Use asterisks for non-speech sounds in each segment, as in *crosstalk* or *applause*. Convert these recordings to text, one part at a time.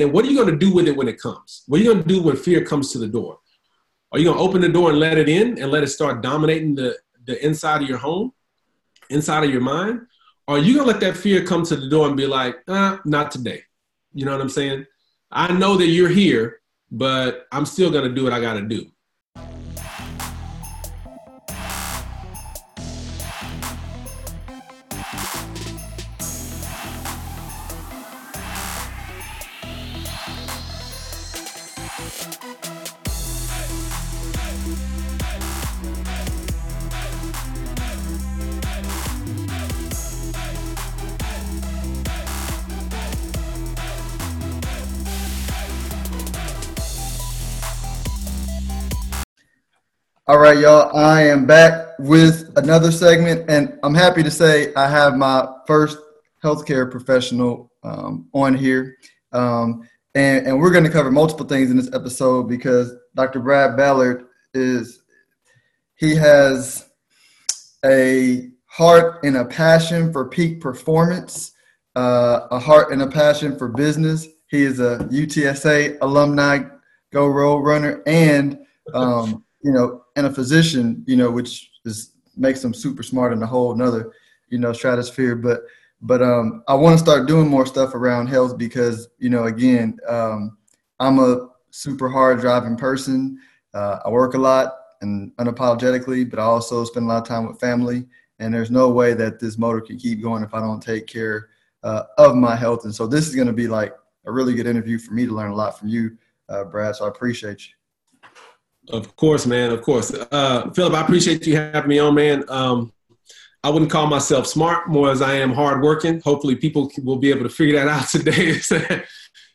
then what are you going to do with it when it comes? What are you going to do when fear comes to the door? Are you going to open the door and let it in and let it start dominating the, the inside of your home, inside of your mind? Or are you going to let that fear come to the door and be like, ah, not today? You know what I'm saying? I know that you're here, but I'm still going to do what I got to do. Right, y'all. I am back with another segment, and I'm happy to say I have my first healthcare professional um, on here. Um, and, and we're going to cover multiple things in this episode because Dr. Brad Ballard is, he has a heart and a passion for peak performance, uh, a heart and a passion for business. He is a UTSA alumni, go road runner, and um, you know, and a physician, you know, which is makes them super smart in a whole another, you know, stratosphere. But but um, I want to start doing more stuff around health because you know, again, um, I'm a super hard driving person. Uh, I work a lot and unapologetically, but I also spend a lot of time with family. And there's no way that this motor can keep going if I don't take care uh, of my health. And so this is going to be like a really good interview for me to learn a lot from you, uh, Brad. So I appreciate you. Of course, man. Of course. Uh, Philip, I appreciate you having me on, man. Um, I wouldn't call myself smart more as I am hardworking. Hopefully, people will be able to figure that *laughs* out today.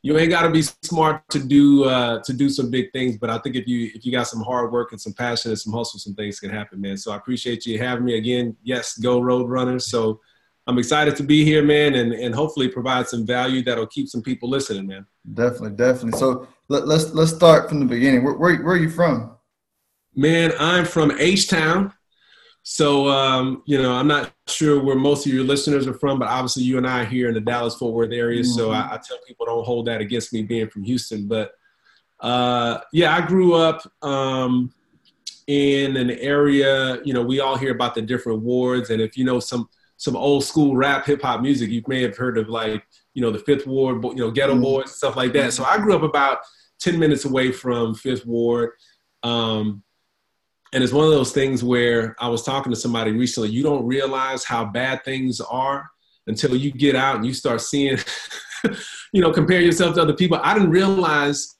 you ain't got to be smart to do uh, to do some big things, but I think if you if you got some hard work and some passion and some hustle, some things can happen, man. So I appreciate you having me again. Yes, go road runners. So I'm excited to be here, man, and and hopefully provide some value that'll keep some people listening, man. Definitely, definitely. So let, us let's, let's start from the beginning. Where, where, where are you from? Man, I'm from H Town. So um, you know, I'm not sure where most of your listeners are from, but obviously you and I are here in the Dallas Fort Worth area. Mm-hmm. So I, I, tell people don't hold that against me being from Houston. But uh, yeah, I grew up um, in an area. You know, we all hear about the different wards, and if you know some some old school rap hip hop music, you may have heard of like you know the Fifth Ward, you know Geto mm-hmm. Boys, stuff like that. So I grew up about 10 minutes away from Fifth Ward. Um, and it's one of those things where I was talking to somebody recently, you don't realize how bad things are until you get out and you start seeing, *laughs* you know, compare yourself to other people. I didn't realize,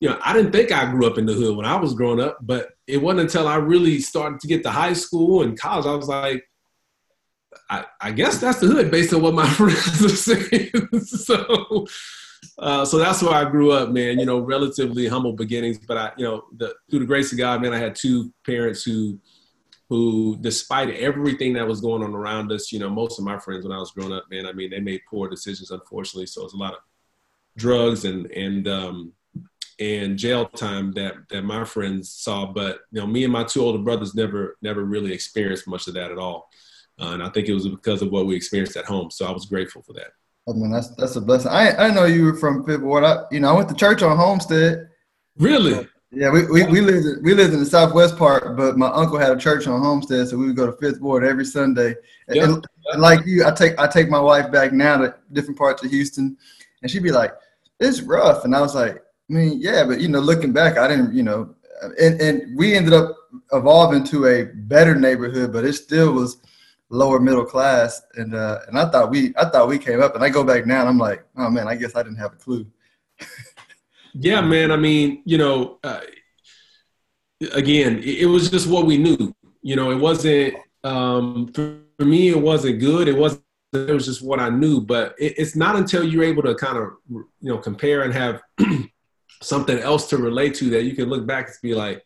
you know, I didn't think I grew up in the hood when I was growing up, but it wasn't until I really started to get to high school and college, I was like, I, I guess that's the hood based on what my *laughs* friends are saying. *laughs* so, uh, so that's where I grew up, man. You know, relatively humble beginnings, but I, you know, the, through the grace of God, man, I had two parents who, who, despite everything that was going on around us, you know, most of my friends when I was growing up, man, I mean, they made poor decisions, unfortunately. So it's a lot of drugs and and um, and jail time that that my friends saw. But you know, me and my two older brothers never never really experienced much of that at all. Uh, and I think it was because of what we experienced at home. So I was grateful for that. I mean, that's that's a blessing. I I know you were from Fifth Ward. I you know I went to church on Homestead. Really? Yeah, we, we, we lived in, we lived in the southwest part, but my uncle had a church on Homestead, so we would go to Fifth Ward every Sunday. Yep. And, and, like you, I take I take my wife back now to different parts of Houston, and she'd be like, "It's rough," and I was like, "I mean, yeah, but you know, looking back, I didn't, you know," and and we ended up evolving to a better neighborhood, but it still was lower middle class, and uh, and I thought we I thought we came up, and I go back now, and I'm like, oh man, I guess I didn't have a clue. *laughs* yeah, man. I mean, you know, uh, again, it, it, was just what we knew. You know, it wasn't um, for, for, me. It wasn't good. It wasn't. It was just what I knew. But it, it's not until you're able to kind of you know compare and have *clears throat* something else to relate to that you can look back and be like,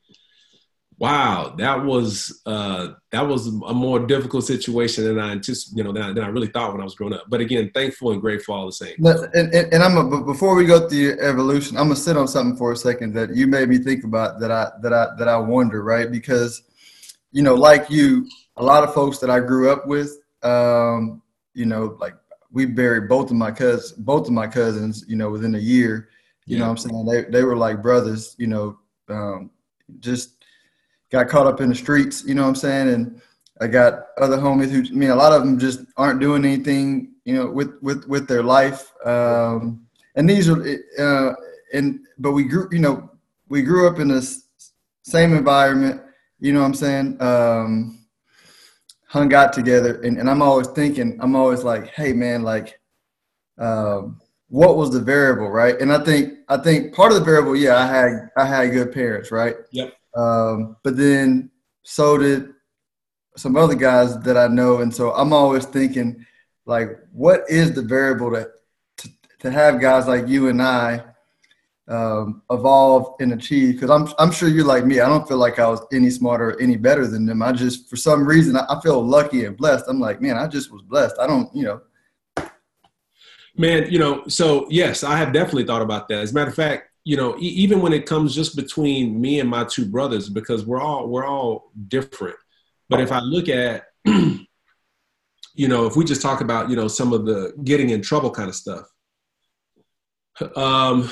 wow, that was uh, that was a more difficult situation than I anticipated, you know, than I, than I, really thought when I was growing up. But again, thankful and grateful all the same. And, and, and I'm a, but before we go through your evolution, I'm gonna sit on something for a second that you made me think about that I that I that I wonder, right? Because you know, like you, a lot of folks that I grew up with, um, you know, like we buried both of my cousins, both of my cousins, you know, within a year. You yeah. know what I'm saying? They they were like brothers. You know, um, just got caught up in the streets. You know what I'm saying? And I got other homies who, I mean, a lot of them just aren't doing anything. You know, with with with their life. Um, and these are, uh, and but we grew. You know, we grew up in this same environment. You know what I'm saying? Um, hung out together, and, and I'm always thinking, I'm always like, hey man, like, um, what was the variable, right? And I think I think part of the variable, yeah, I had I had good parents, right? Yep. Um, but then so did some other guys that I know, and so I'm always thinking, like, what is the variable that to, to have guys like you and I um, evolve and achieve? Because I'm I'm sure you're like me. I don't feel like I was any smarter, or any better than them. I just for some reason I, I feel lucky and blessed. I'm like, man, I just was blessed. I don't, you know Man, you know, so yes, I have definitely thought about that. As a matter of fact, you know, e- even when it comes just between me and my two brothers, because we're all we're all different. But if I look at, *clears throat* you know, if we just talk about, you know, some of the getting in trouble kind of stuff, um,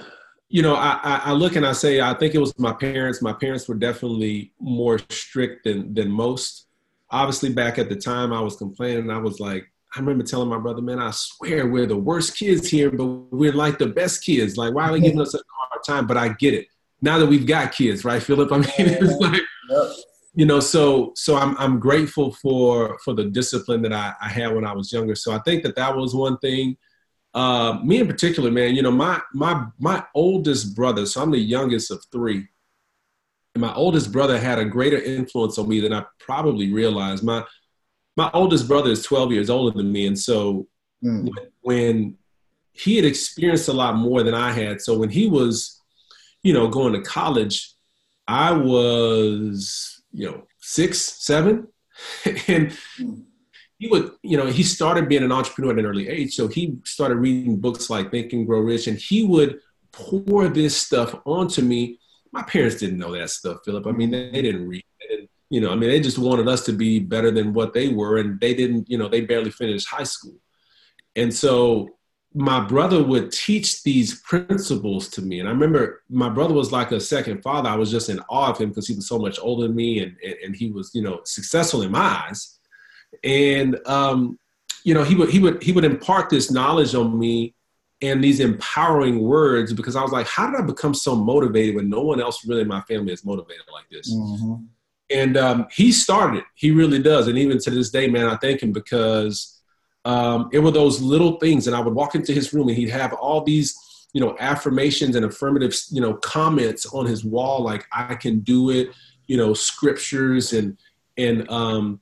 *sighs* you know, I, I look and I say, I think it was my parents. My parents were definitely more strict than than most. Obviously, back at the time, I was complaining. I was like, I remember telling my brother, man, I swear we're the worst kids here, but we're like the best kids. Like, why are they giving us such a hard time? But I get it. Now that we've got kids, right, Philip? *laughs* I mean, it's like, you know, so so I'm I'm grateful for for the discipline that I, I had when I was younger. So I think that that was one thing. Uh, me in particular, man, you know, my my my oldest brother. So I'm the youngest of three. And my oldest brother had a greater influence on me than I probably realized. My my oldest brother is 12 years older than me. And so mm. when he had experienced a lot more than I had, so when he was, you know, going to college, I was, you know, six, seven. *laughs* and he would, you know, he started being an entrepreneur at an early age. So he started reading books like Think and Grow Rich, and he would pour this stuff onto me. My parents didn't know that stuff, Philip. I mean, they, didn't read. They didn't, you know, I mean, they just wanted us to be better than what they were, and they didn't. You know, they barely finished high school, and so my brother would teach these principles to me. And I remember my brother was like a second father. I was just in awe of him because he was so much older than me, and and, and he was, you know, successful in my eyes. And um, you know, he would he would he would impart this knowledge on me and these empowering words because I was like, how did I become so motivated when no one else really in my family is motivated like this? Mm-hmm. And um, he started. He really does. And even to this day, man, I thank him because um, it were those little things. And I would walk into his room and he'd have all these, you know, affirmations and affirmative, you know, comments on his wall, like I can do it, you know, scriptures and and um,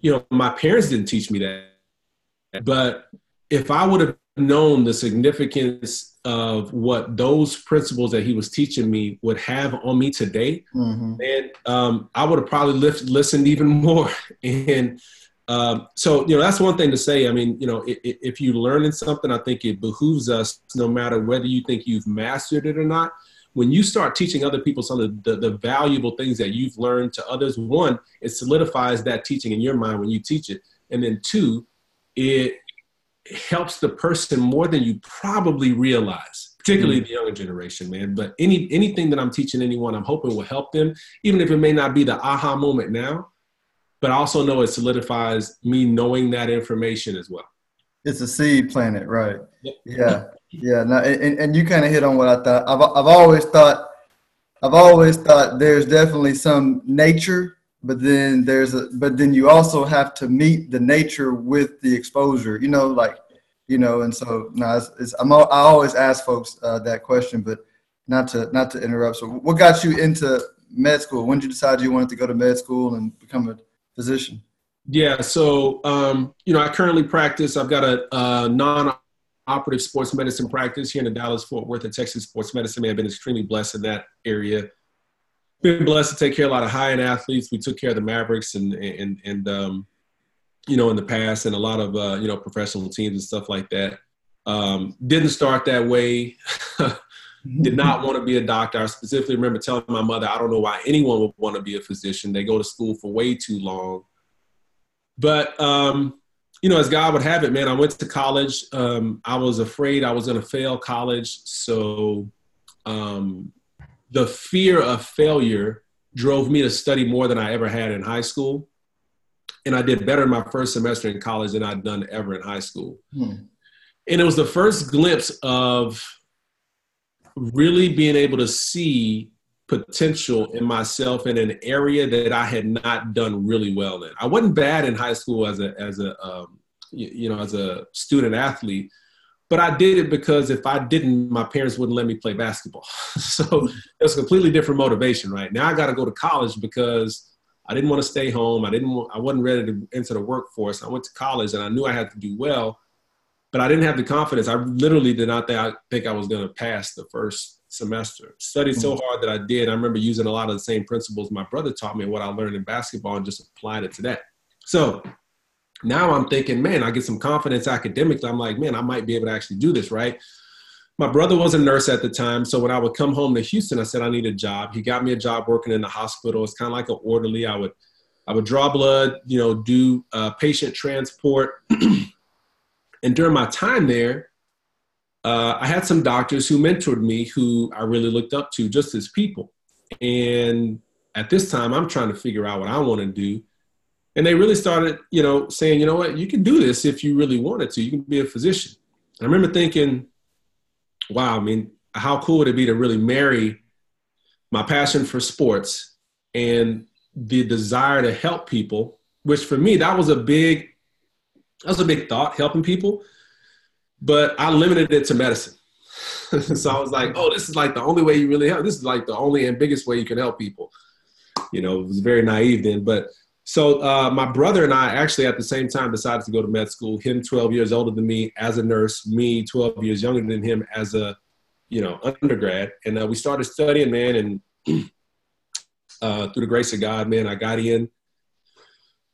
you know, my parents didn't teach me that. But if I would have known the significance of what those principles that he was teaching me would have on me today, mm-hmm. and um, I would have probably listened even more. *laughs* and um, so, you know, that's one thing to say. I mean, you know, if, if you learn in something, I think it behooves us, no matter whether you think you've mastered it or not. When you start teaching other people some of the, the valuable things that you've learned to others, one, it solidifies that teaching in your mind when you teach it, and then two, it helps the person more than you probably realize particularly mm. the younger generation man. But any anything that i'm teaching anyone i'm hoping will help them even if it may not be the aha moment now. But i also know it solidifies me knowing that information as well. It's a seed planet right? Yep. yeah yeah. No, and, and you kind of hit on what i thought. I've, I've always thought i've always thought there's definitely some nature but then there's a but then you also have to meet the nature with the exposure you know like you know and so no it's, it's I'm, i always ask folks uh, that question but not to not to interrupt. So what got you into med school? When did you decide you wanted to go to med school and become a physician? Yeah so um, you know i currently practice i've got a, a non-operative sports medicine practice here in the dallas fort worth and texas sports medicine. I've been extremely blessed in that area been blessed to take care of a lot of high-end athletes. We took care of the Mavericks and and and um, you know in the past, and a lot of uh, you know professional teams and stuff like that. Um, didn't start that way. *laughs* Did not want to be a doctor. I specifically remember telling my mother, I don't know why anyone would want to be a physician. They go to school for way too long. But um, you know, as God would have it, man, I went to college. Um, I was afraid I was going to fail college. So um, the fear of failure drove me to study more than I ever had in high school. And I did better in my first semester in college than I'd done ever in high school. Hmm. And it was the first glimpse of really being able to see potential in myself in an area that I had not done really well in. I wasn't bad in high school as a as a um, you, you know as a student athlete, but I did it because if I didn't, my parents wouldn't let me play basketball. *laughs* so it was a completely different motivation. Right now, I got to go to college because I didn't want to stay home. I didn't. Want, I wasn't ready to enter the workforce. I went to college and I knew I had to do well, but I didn't have the confidence. I literally did not think I, was going to pass the first semester. Studied so mm. hard that I did. I remember using a lot of the same principles my brother taught me and what I learned in basketball and just applied it to that. So now I'm thinking, man, I get some confidence academically. I'm like, man, I might be able to actually do this, right? My brother was a nurse at the time. So when I would come home to Houston, I said, I need a job. He got me a job working in the hospital. It's kind of like an orderly. I would, I would draw blood, you know, do uh, patient transport. *clears throat* and during my time there, uh, I had some doctors who mentored me who I really looked up to just as people. And at this time, I'm trying to figure out what I want to do. And they really started, you know, saying, you know what, you can do this if you really wanted to. You can be a physician. I remember thinking, wow, I mean, how cool would it be to really marry my passion for sports and the desire to help people, which for me, that was a big, that was a big thought, helping people but I limited it to medicine. *laughs* so I was like, oh, this is like the only way you really help. This is like the only and biggest way you can help people. You know, it was very naive then. But so uh, my brother and I actually at the same time decided to go to med school. Him 12 years older than me as a nurse, me 12 years younger than him as a, you know, undergrad. And uh, we started studying, man. And *clears throat* uh, through the grace of God, man, I got in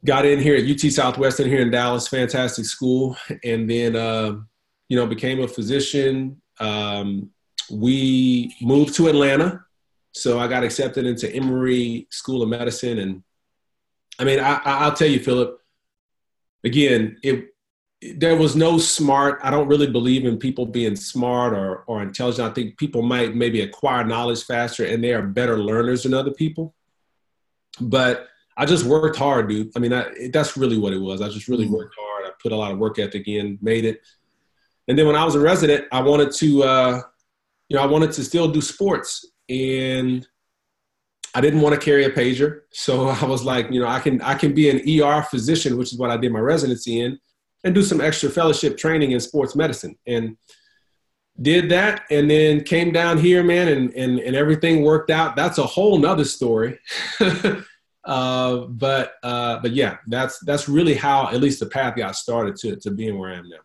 got in here at UT Southwestern here in Dallas, fantastic school, and then uh, you know, became a physician. Um, we moved to Atlanta. So I got accepted into Emory School of Medicine. And I mean, I, I'll tell you, Philip, again, it, there was no smart. I don't really believe in people being smart or, or intelligent. I think people might maybe acquire knowledge faster and they are better learners than other people. But I just worked hard, dude. I mean, I, that's really what it was. I just really mm-hmm. worked hard. I put a lot of work ethic in, made it. And then when I was a resident, I wanted to, uh, you know, I wanted to still do sports, and I didn't want to carry a pager. So *laughs* I was like, you know, I can I can be an ER physician, which is what I did my residency in, and do some extra fellowship training in sports medicine. And did that and then came down here man and, and, and everything worked out that's a whole nother story *laughs* uh, but uh, but yeah that's that's really how at least the path got started to, to being where i am now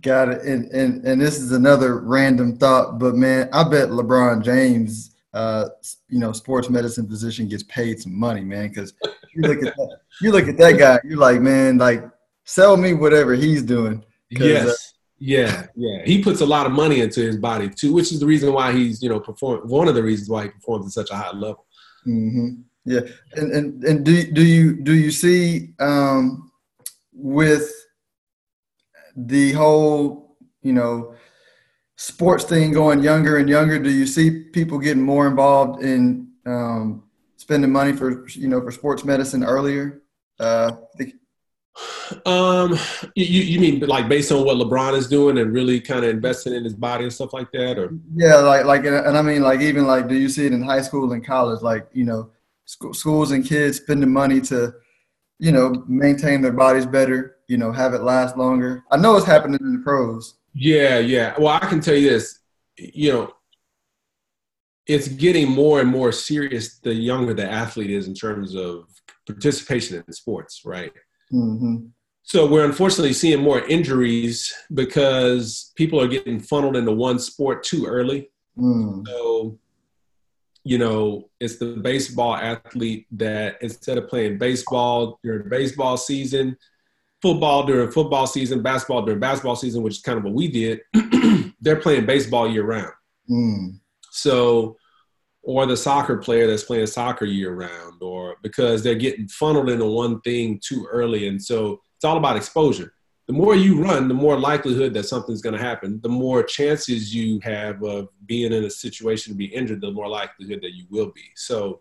Got it. And, and and this is another random thought, but man, I bet LeBron James, uh, you know, sports medicine physician gets paid some money, man. Because you look at that, you look at that guy, you're like, man, like sell me whatever he's doing. Uh, yes. Uh, yeah, yeah. He puts a lot of money into his body too, which is the reason why he's, you know, perform. One of the reasons why he performs at such a high level. Mm-hmm. Yeah, and and and do do you do you see um, with the whole, you know, sports thing going younger and younger? Do you see people getting more involved in um, spending money for you know for sports medicine earlier? Uh, um, you you mean like based on what LeBron is doing and really kind of investing in his body and stuff like that, or yeah, like like and I mean like even like do you see it in high school and college? Like you know, schools and kids spending money to you know maintain their bodies better you know, have it last longer? I know it's happening in the pros. Yeah, yeah. Well, I can tell you this, you know, it's getting more and more serious the younger the athlete is in terms of participation in sports, right? Mm-hmm. So we're unfortunately seeing more injuries because people are getting funneled into one sport too early. Mm. So, you know, it's the baseball athlete that instead of playing baseball during baseball season, football during football season, basketball during basketball season, which is kind of what we did, *clears throat* they're playing baseball year round. Mm. So, or the soccer player that's playing soccer year round, or because they're getting funneled into one thing too early. And so it's all about exposure. the more you run, the more likelihood that something's going to happen. The more chances you have of being in a situation to be injured, the more likelihood that you will be. So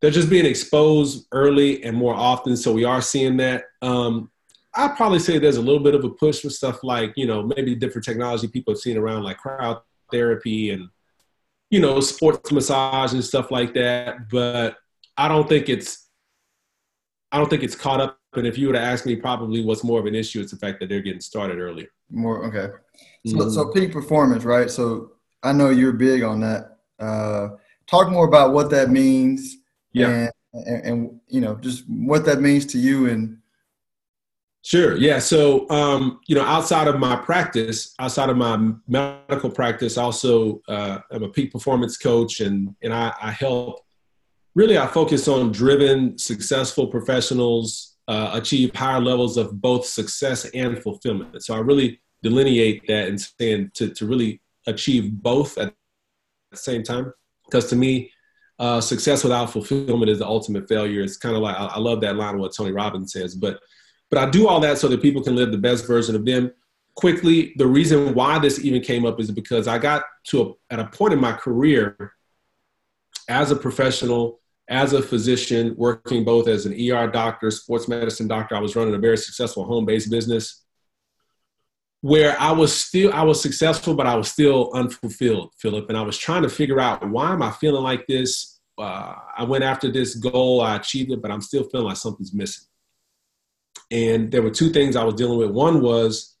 they're just being exposed early and more often. So we are seeing that. Um, I'd probably say there's a little bit of a push for stuff like, you know, maybe different technology people have seen around like crowd therapy and, you know, sports massage and stuff like that. But I don't think it's, I don't think it's caught up. And if you were to ask me, probably what's more of an issue, it's the fact that they're getting started earlier. More okay. So, mm-hmm. so peak performance, right? So I know you're big on that. Uh, talk more about what that means. Yeah. And, and, and you know, just what that means to you and Sure. Yeah. So, um, you know, outside of my practice, outside of my medical practice, also uh, I'm a peak performance coach, and and I, I help. Really, I focus on driven, successful professionals uh, achieve higher levels of both success and fulfillment. So I really delineate that and saying to to really achieve both at the same time, because to me, uh, success without fulfillment is the ultimate failure. It's kind of like I, I love that line of what Tony Robbins says, but but I do all that so that people can live the best version of them quickly. The reason why this even came up is because I got to a, at a point in my career as a professional, as a physician, working both as an ER doctor, sports medicine doctor. I was running a very successful home-based business where I was still I was successful, but I was still unfulfilled, Philip. And I was trying to figure out why am I feeling like this? Uh, I went after this goal, I achieved it, but I'm still feeling like something's missing. And there were two things I was dealing with. One was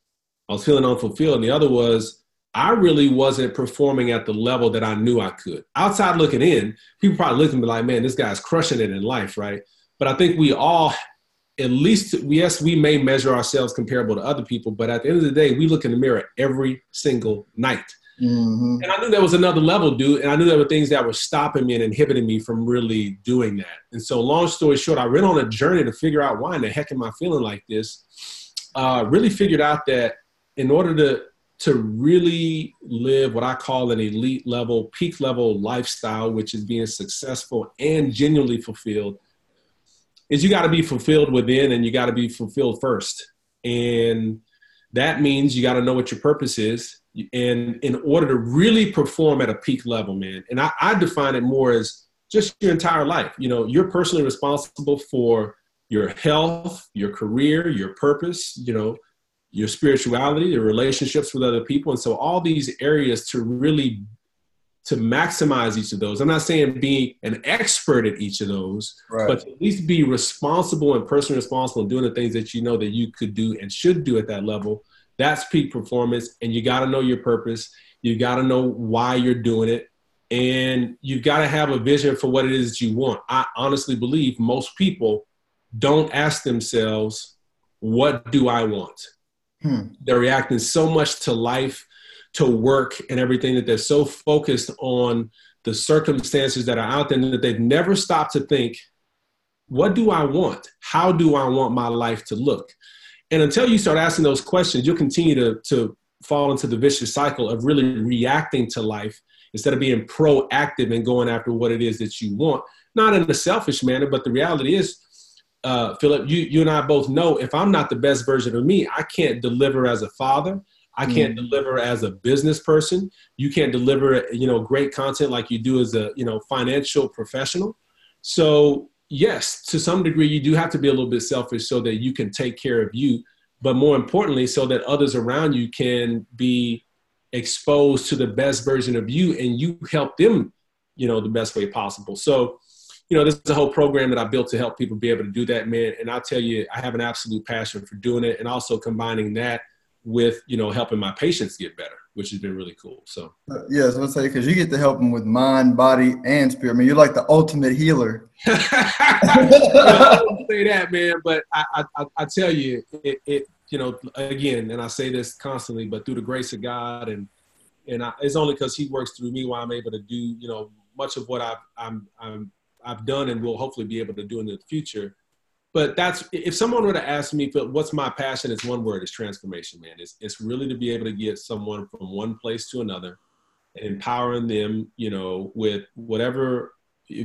I was feeling unfulfilled, and the other was I really wasn't performing at the level that I knew I could. Outside looking in, people probably looked at me like, man, this guy's crushing it in life, right? But I think we all, at least, yes, we may measure ourselves comparable to other people, but at the end of the day, we look in the mirror every single night. Mm-hmm. And I knew there was another level, dude. And I knew there were things that were stopping me and inhibiting me from really doing that. And so, long story short, I went on a journey to figure out why in the heck am I feeling like this. Uh, really figured out that in order to to really live what I call an elite level, peak level lifestyle, which is being successful and genuinely fulfilled, is you got to be fulfilled within and you got to be fulfilled first. And that means you got to know what your purpose is and in order to really perform at a peak level, man, and I, I define it more as just your entire life. You know, you're personally responsible for your health, your career, your purpose, you know, your spirituality, your relationships with other people. And so all these areas to really to maximize each of those. I'm not saying be an expert at each of those, right. but at least be responsible and personally responsible in doing the things that you know that you could do and should do at that level that's peak performance. And you got to know your purpose. You got to know why you're doing it. And you've got to have a vision for what it is that you want. I honestly believe most people don't ask themselves, What do I want? Hmm. They're reacting so much to life, to work, and everything that they're so focused on the circumstances that are out there that they've never stopped to think, What do I want? How do I want my life to look? And until you start asking those questions, you'll continue to, to fall into the vicious cycle of really reacting to life instead of being proactive and going after what it is that you want. Not in a selfish manner, but the reality is, uh, Philip, you, you and I both know if I'm not the best version of me, I can't deliver as a father. I can't mm. deliver as a business person. You can't deliver, you know, great content like you do as a, you know, financial professional. So yes, to some degree, you do have to be a little bit selfish so that you can take care of you, but more importantly, so that others around you can be exposed to the best version of you and you help them, you know, the best way possible. So, you know, this is a whole program that I built to help people be able to do that, man. And I'll tell you, I have an absolute passion for doing it and also combining that with, you know, helping my patients get better which has been really cool. So uh, yeah, so let's say because you get to help them with mind, body, and spirit. I mean, you're like the ultimate healer. I *laughs* *laughs* don't say that, man, but I, I, I tell you, it, it, you know, again, and I say this constantly, but through the grace of God, and and I, it's only because He works through me why I'm able to do, you know, much of what I've I'm, I'm I've done and will hopefully be able to do in the future but that's if someone were to ask me what's my passion? It's one word it's transformation man. It's, it's really to be able to get someone from one place to another and empowering them you know with whatever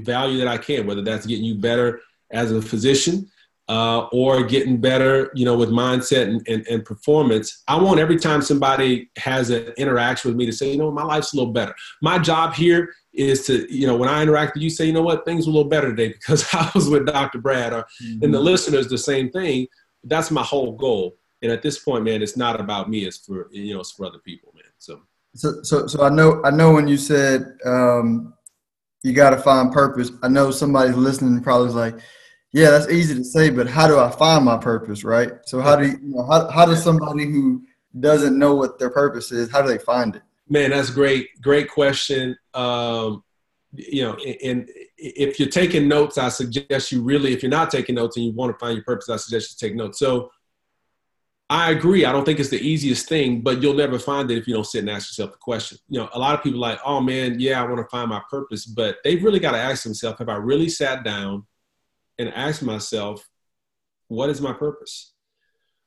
value that i can whether that's getting you better as a physician uh, or getting better, you know, with mindset and, and, and, performance. I want every time somebody has an interaction with me to say, you know, my life's a little better. My job here is to, you know, when I interact with you, say, you know what, things are a little better today because *laughs* I was with Dr. Brad, or mm-hmm. and the listeners the same thing. That's my whole goal. And at this point, man, it's not about me. It's for you know, it's for other people, man. So, so, so, so I know, I know when you said um, you got to find purpose. I know somebody's listening probably like, yeah, that's easy to say, but how do I find my purpose, right? So how do you, you know, how, how does somebody who doesn't know what their purpose is, how do they find it? Man, that's great. Great question. Um, you know, and if you're taking notes, I suggest you really, if you're not taking notes and you want to find your purpose, I suggest you take notes. So I agree. I don't think it's the easiest thing, but you'll never find it if you don't sit and ask yourself the question. You know, a lot of people like, oh man, yeah, I want to find my purpose, but they've really got to ask themselves, have I really sat down and ask myself, what is my purpose?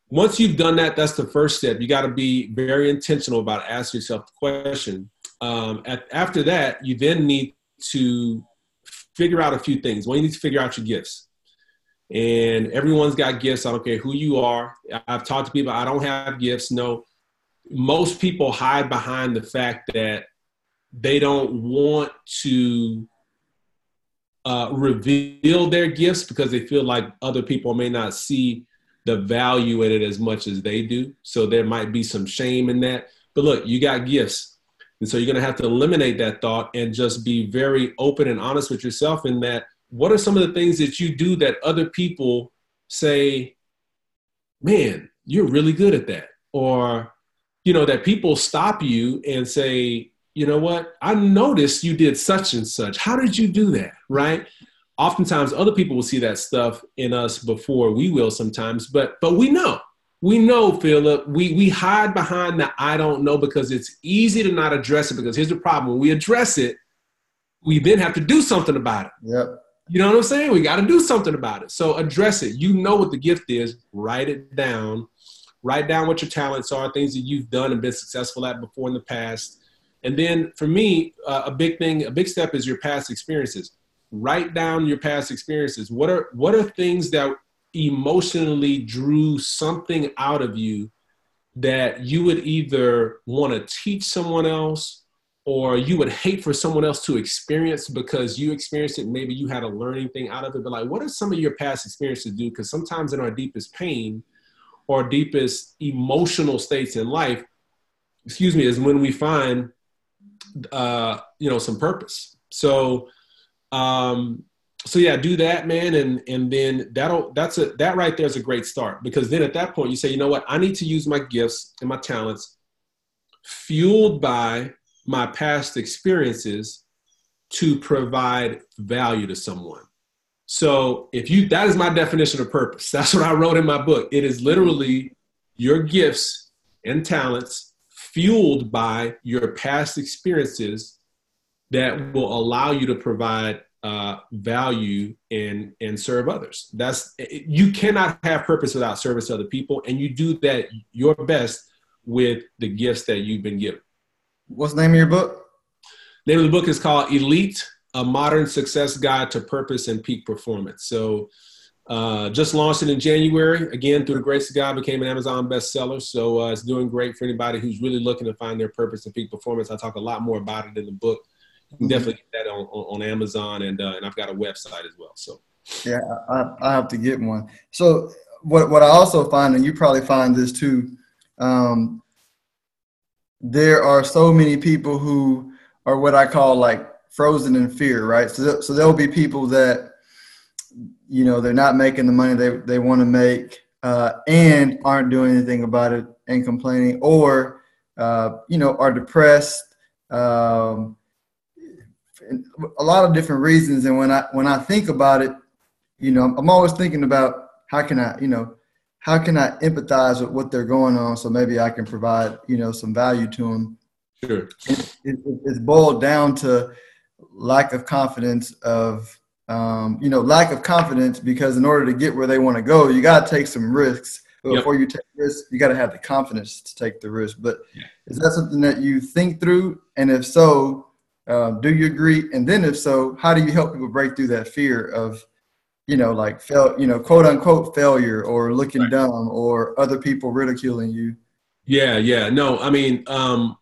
Once you've done that, that's the first step. You got to be very intentional about asking yourself the question. Um, at, after that, you then need to figure out a few things. Well, you need to figure out your gifts. And everyone's got gifts. I don't care who you are. I've talked to people, I don't have gifts. No, most people hide behind the fact that they don't want to uh, reveal their gifts because they feel like other people may not see the value in it as much as they do. So there might be some shame in that. But look, you got gifts. And so you're going to have to eliminate that thought and just be very open and honest with yourself in that what are some of the things that you do that other people say, man, you're really good at that? Or, you know, that people stop you and say, you know what? I noticed you did such and such. How did you do that? Right? Oftentimes other people will see that stuff in us before we will sometimes, but but we know. We know, Philip, we we hide behind the I don't know because it's easy to not address it because here's the problem. When we address it, we then have to do something about it. Yep. You know what I'm saying? We got to do something about it. So address it. You know what the gift is, write it down. Write down what your talents are, things that you've done and been successful at before in the past and then for me, uh, a big thing, a big step is your past experiences. Write down your past experiences. What are what are things that emotionally drew something out of you that you would either want to teach someone else or you would hate for someone else to experience because you experienced it maybe you had a learning thing out of it but like what are some of your past experiences do because sometimes in our deepest pain or deepest emotional states in life excuse me is when we find uh, you know, some purpose. So, um, so yeah, do that, man, and and then that'll that's a that right there is a great start because then at that point you say, you know what, I need to use my gifts and my talents, fueled by my past experiences, to provide value to someone. So if you that is my definition of purpose. *laughs* That's what I wrote in my book. It is literally your gifts and talents fueled by your past experiences that will allow you to provide uh, value and and serve others. That's you cannot have purpose without service to other people, and you do that your best with the gifts that you've been given. What's the name of your book? The name of the book is called Elite: A Modern Success Guide to Purpose and Peak Performance. So uh, just launched it in January. Again, through the grace of God, became an Amazon bestseller. So uh, it's doing great for anybody who's really looking to find their purpose and peak performance. I talk a lot more about it in the book. You can mm-hmm. definitely get that on, on, on Amazon, and uh, and I've got a website as well. So yeah, I, I have to get one. So what what I also find, and you probably find this too, um, there are so many people who are what I call like frozen in fear, right? So so there'll be people that you know they're not making the money they, they want to make uh, and aren't doing anything about it and complaining or uh, you know are depressed um, a lot of different reasons. And when i when i think about it you know i'm always thinking about how can i you know how can i empathize with what they're going on so maybe i can provide you know some value to them sure. It, it, it's boiled down to lack of confidence of um, you know, lack of confidence because in order to get where they want to go, you got to take some risks. But yep. before you take risks, you got to have the confidence to take the risk. But yeah. is that something that you think through? And if so, uh, do you agree? And then if so, how do you help people break through that fear of, you know, like fail, you know, quote unquote failure or looking right. dumb or other people ridiculing you. Yeah, yeah. No, I mean, um,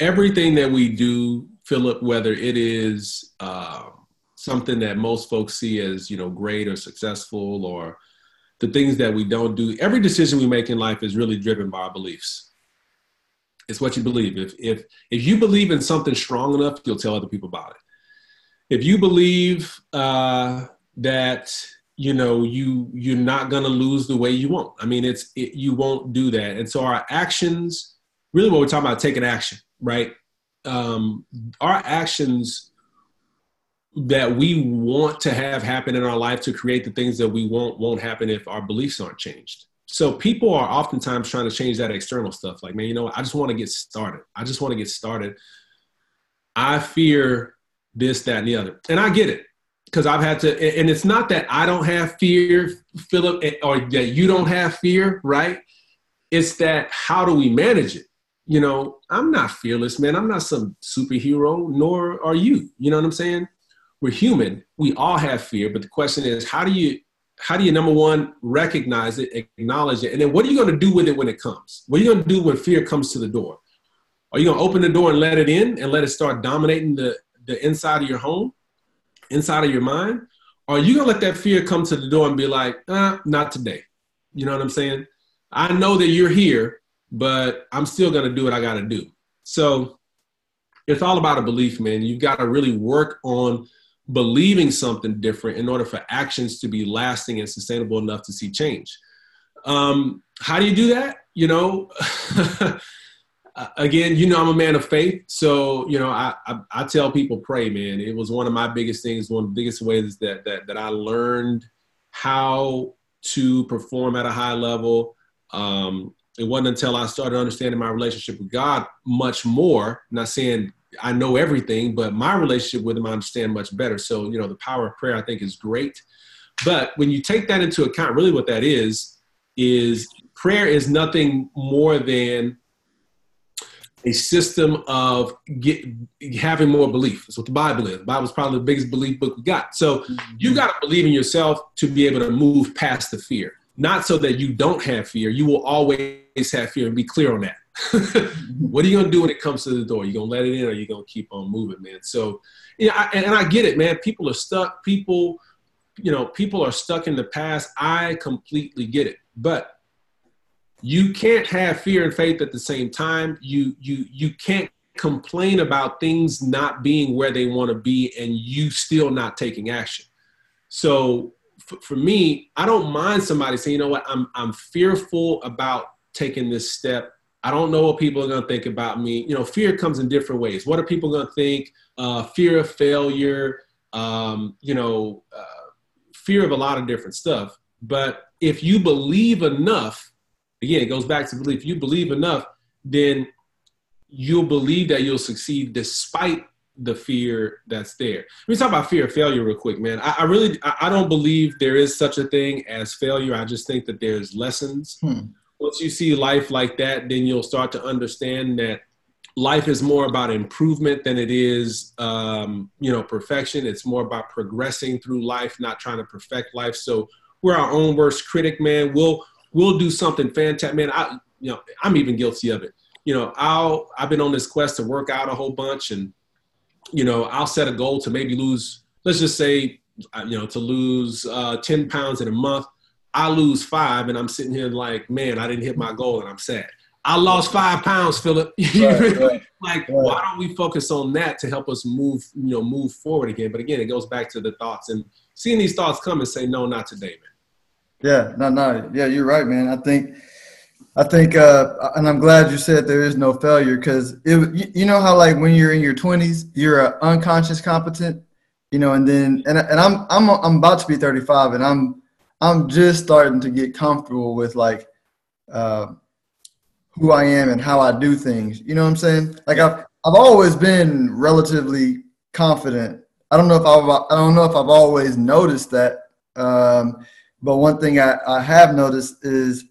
everything that we do, Philip, whether it is uh, something that most folks see as, you know, great or successful or the things that we don't do, every decision we make in life is really driven by our beliefs. It's what you believe. If if if you believe in something strong enough, you'll tell other people about it if you believe uh, that you know you you're not going to lose the way you want i mean it's it, you won't do that and so our actions really what we're talking about taking action right um, our actions that we want to have happen in our life to create the things that we want won't happen if our beliefs aren't changed so people are oftentimes trying to change that external stuff like man you know what? i just want to get started i just want to get started i fear this, that, and the other. And I get it because I've had to, and it's not that I don't have fear, Philip, eh, or that you don't have fear, right? It's that how do we manage it? You know, I'm not fearless, man. I'm not some superhero, nor are you. You know what I'm saying? We're human. We all have fear, but the question is, how do you, how do you number one recognize it, acknowledge it, and then what are you going to do with it when it comes? What are you going to do when fear comes to the door? Are you going to open the door and let it in and let it start dominating the the inside of your home, inside of your mind? Or are you gonna let that fear come to the door and be like, uh, not today? You know what I'm saying? I know that you're here, but I'm still gonna do what I gotta do. So it's all about a belief, man. You've got to really work on believing something different in order for actions to be lasting and sustainable enough to see change. Um, how do you do that? You know, *laughs* again, you know, I'm a man of faith. So, you know, I, I, I, tell people pray, man. It was one of my biggest things, one of the biggest ways that, that, that I learned how to perform at a high level. Um, it wasn't until I started understanding my relationship with God much more, not saying I know everything, but my relationship with him, I understand much better. So, you know, the power of prayer, I think is great. But when you take that into account, really what that is, is prayer is nothing more than a system of get, having more belief. That's what the Bible is. The Bible is probably the biggest belief book we got. So mm-hmm. you got to believe in yourself to be able to move past the fear. Not so that you don't have fear. You will always have fear, and be clear on that. *laughs* what are you gonna do when it comes to the door? You gonna let it in, or you gonna keep on moving, man? So, yeah, I, and I get it, man. People are stuck. People, you know, people are stuck in the past. I completely get it, but you can't have fear and faith at the same time. You you you can't complain about things not being where they want to be and you still not taking action. So for, for me, I don't mind somebody saying, you know what, I'm I'm fearful about taking this step. I don't know what people are going to think about me. You know, fear comes in different ways. What are people going to think? Uh, fear of failure. Um, you know, uh, fear of a lot of different stuff. But if you believe enough again, it goes back to belief. If you believe enough, then you'll believe that you'll succeed despite the fear that's there. Let me talk about fear of failure real quick, man. I, I really, I, I, don't believe there is such a thing as failure. I just think that there's lessons. Hmm. Once you see life like that, then you'll start to understand that life is more about improvement than it is, um, you know, perfection. It's more about progressing through life, not trying to perfect life. So we're our own worst critic, man. We'll we'll do something fantastic. Man, I you know I'm even guilty of it. You know, I'll I've been on this quest to work out a whole bunch, and you know I'll set a goal to maybe lose. Let's just say uh, you know to lose uh, 10 pounds in a month. I lose five, and I'm sitting here like, man, I didn't hit my goal, and I'm sad. I lost five pounds, Philip. *laughs* Right, right, like, right. why don't we focus on that to help us move, you know, move forward again? But again, it goes back to the thoughts and seeing these thoughts come and say, no, not today, man. Yeah, no, no, yeah, you're right, man. I think, I think, uh, and I'm glad you said there is no failure because it, you know how like when you're in your 20s, you're an unconscious competent, you know, and then and and I'm I'm I'm about to be 35, and I'm I'm just starting to get comfortable with like uh, who I am and how I do things. You know what I'm saying? Like I've I've always been relatively confident. I don't know if I've I don't know if I've always noticed that. Um, but one thing I, I have noticed is,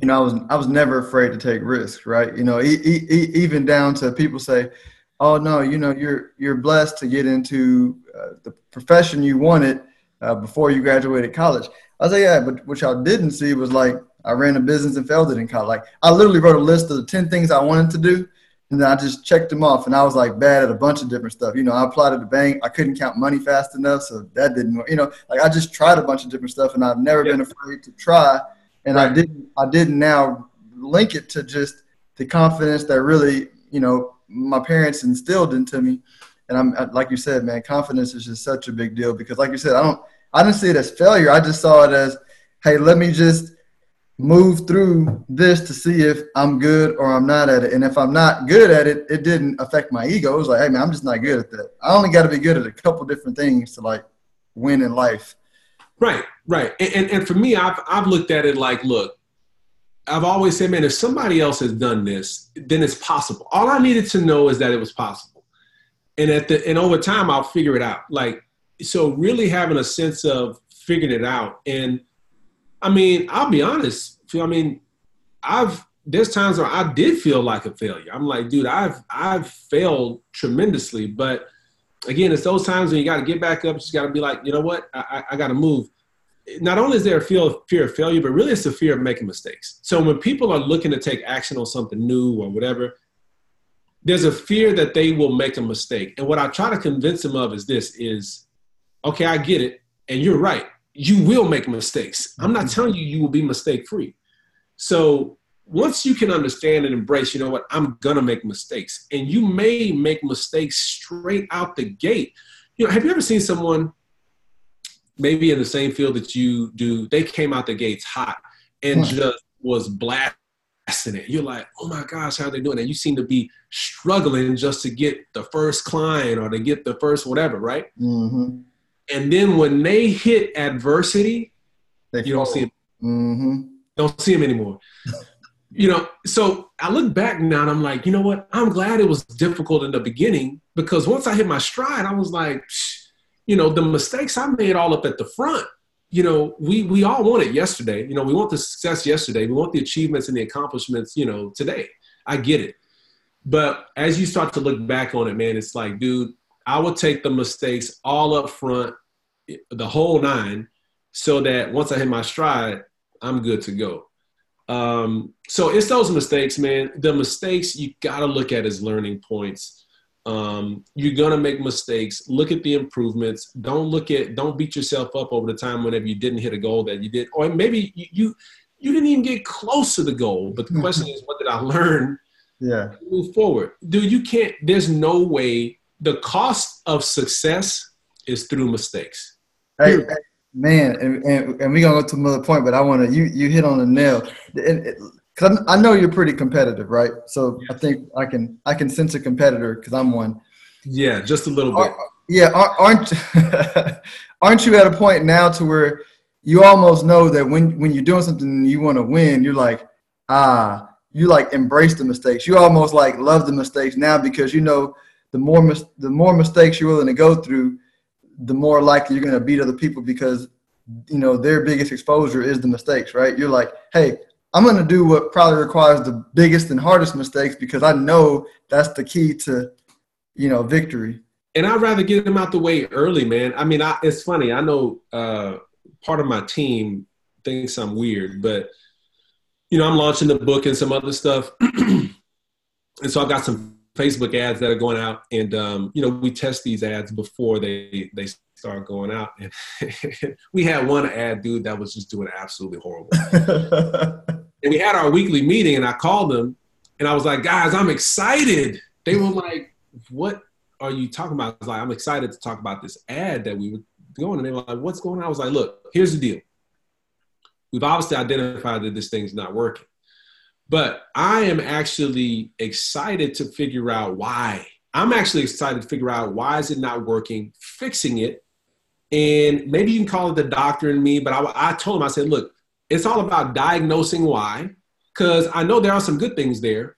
you know, I was I was never afraid to take risks, right? You know, e- e- even down to people say, oh no, you know, you're you're blessed to get into uh, the profession you wanted uh, before you graduated college. I was like, yeah, but what y'all didn't see was like I ran a business and failed it in college. Like I literally wrote a list of the ten things I wanted to do, and then I just checked them off. And I was like bad at a bunch of different stuff. You know, I applied at the bank. I couldn't count money fast enough, so that didn't. work. You know, like I just tried a bunch of different stuff, and I've never yeah. been afraid to try. And right. I didn't. I didn't now link it to just the confidence that really, you know, my parents instilled into me. And I'm like you said, man, confidence is just such a big deal because, like you said, I don't. I didn't see it as failure. I just saw it as, hey, let me just move through this to see if I'm good or I'm not at it. And if I'm not good at it, it didn't affect my ego. It was like, hey man, I'm just not good at that. I only got to be good at a couple different things to like win in life. Right, right. And, and, and for me, I've I've looked at it like, look, I've always said, man, if somebody else has done this, then it's possible. All I needed to know is that it was possible. And at the and over time I'll figure it out. Like so really having a sense of figuring it out and I mean, I'll be honest. I mean, I've there's times where I did feel like a failure. I'm like, dude, I've I've failed tremendously. But again, it's those times when you got to get back up. You got to be like, you know what? I, I, got to move. Not only is there a fear of, fear of failure, but really it's the fear of making mistakes. So when people are looking to take action on something new or whatever, there's a fear that they will make a mistake. And what I try to convince them of is this: is okay, I get it, and you're right you will make mistakes. I'm not mm-hmm. telling you you will be mistake free. So once you can understand and embrace, you know what, I'm gonna make mistakes, and you may make mistakes straight out the gate. You know, have you ever seen someone maybe in the same field that you do? They came out the gates hot and just was blasting it. You're like, oh my gosh, how are they doing that? You seem to be struggling just to get the first client or to get the first whatever, right? Mm-hmm. And then when they hit adversity, they you don't see them. Mm-hmm. Don't see them anymore. *laughs* you know, so I look back now and I'm like, you know what? I'm glad it was difficult in the beginning because once I hit my stride, I was like, you know, the mistakes I made all up at the front. You know, we we all want it yesterday. You know, we want the success yesterday. We want the achievements and the accomplishments. You know, today. I get it. But as you start to look back on it, man, it's like, dude, I would take the mistakes all up front, the whole nine, so that once I hit my stride, I'm good to go. Um, so it's those mistakes, man. The mistakes you got to look at as learning points. Um, you're gonna make mistakes. Look at the improvements. Don't look at. Don't beat yourself up over the time whenever you didn't hit a goal that you did, or maybe you you, you didn't even get close to the goal. But the question is, what did I learn? Yeah. Move forward, dude. You can't. There's no way the cost of success is through mistakes. Hey, hey man, and, and, and we're gonna go to another point, but I want to you you hit on the nail. Cause I know you're pretty competitive, right? So I think I can I can sense a competitor because I'm one. Yeah, just a little bit. Are, yeah, aren't *laughs* aren't you at a point now to where you almost know that when when you're doing something and you want to win, you're like, ah, you like embrace the mistakes. You almost like love the mistakes now because you know the more mis- the more mistakes you're willing to go through, the more likely you're going to beat other people because you know their biggest exposure is the mistakes, right? You're like, hey, I'm going to do what probably requires the biggest and hardest mistakes because I know that's the key to you know victory. And I'd rather get them out the way early, man. I mean, I, it's funny. I know uh, part of my team thinks I'm weird, but you know, I'm launching the book and some other stuff, *clears throat* and so I've got some Facebook ads that are going out, and um, you know we test these ads before they they start going out. And *laughs* we had one ad dude that was just doing absolutely horrible. *laughs* and we had our weekly meeting, and I called them, and I was like, guys, I'm excited. They were like, what are you talking about? I was like, I'm excited to talk about this ad that we were going. And they were like, what's going on? I was like, look, here's the deal. We've obviously identified that this thing's not working. But I am actually excited to figure out why. I'm actually excited to figure out why is it not working, fixing it. And maybe you can call it the doctor in me, but I, I told him, I said, look, it's all about diagnosing why, because I know there are some good things there,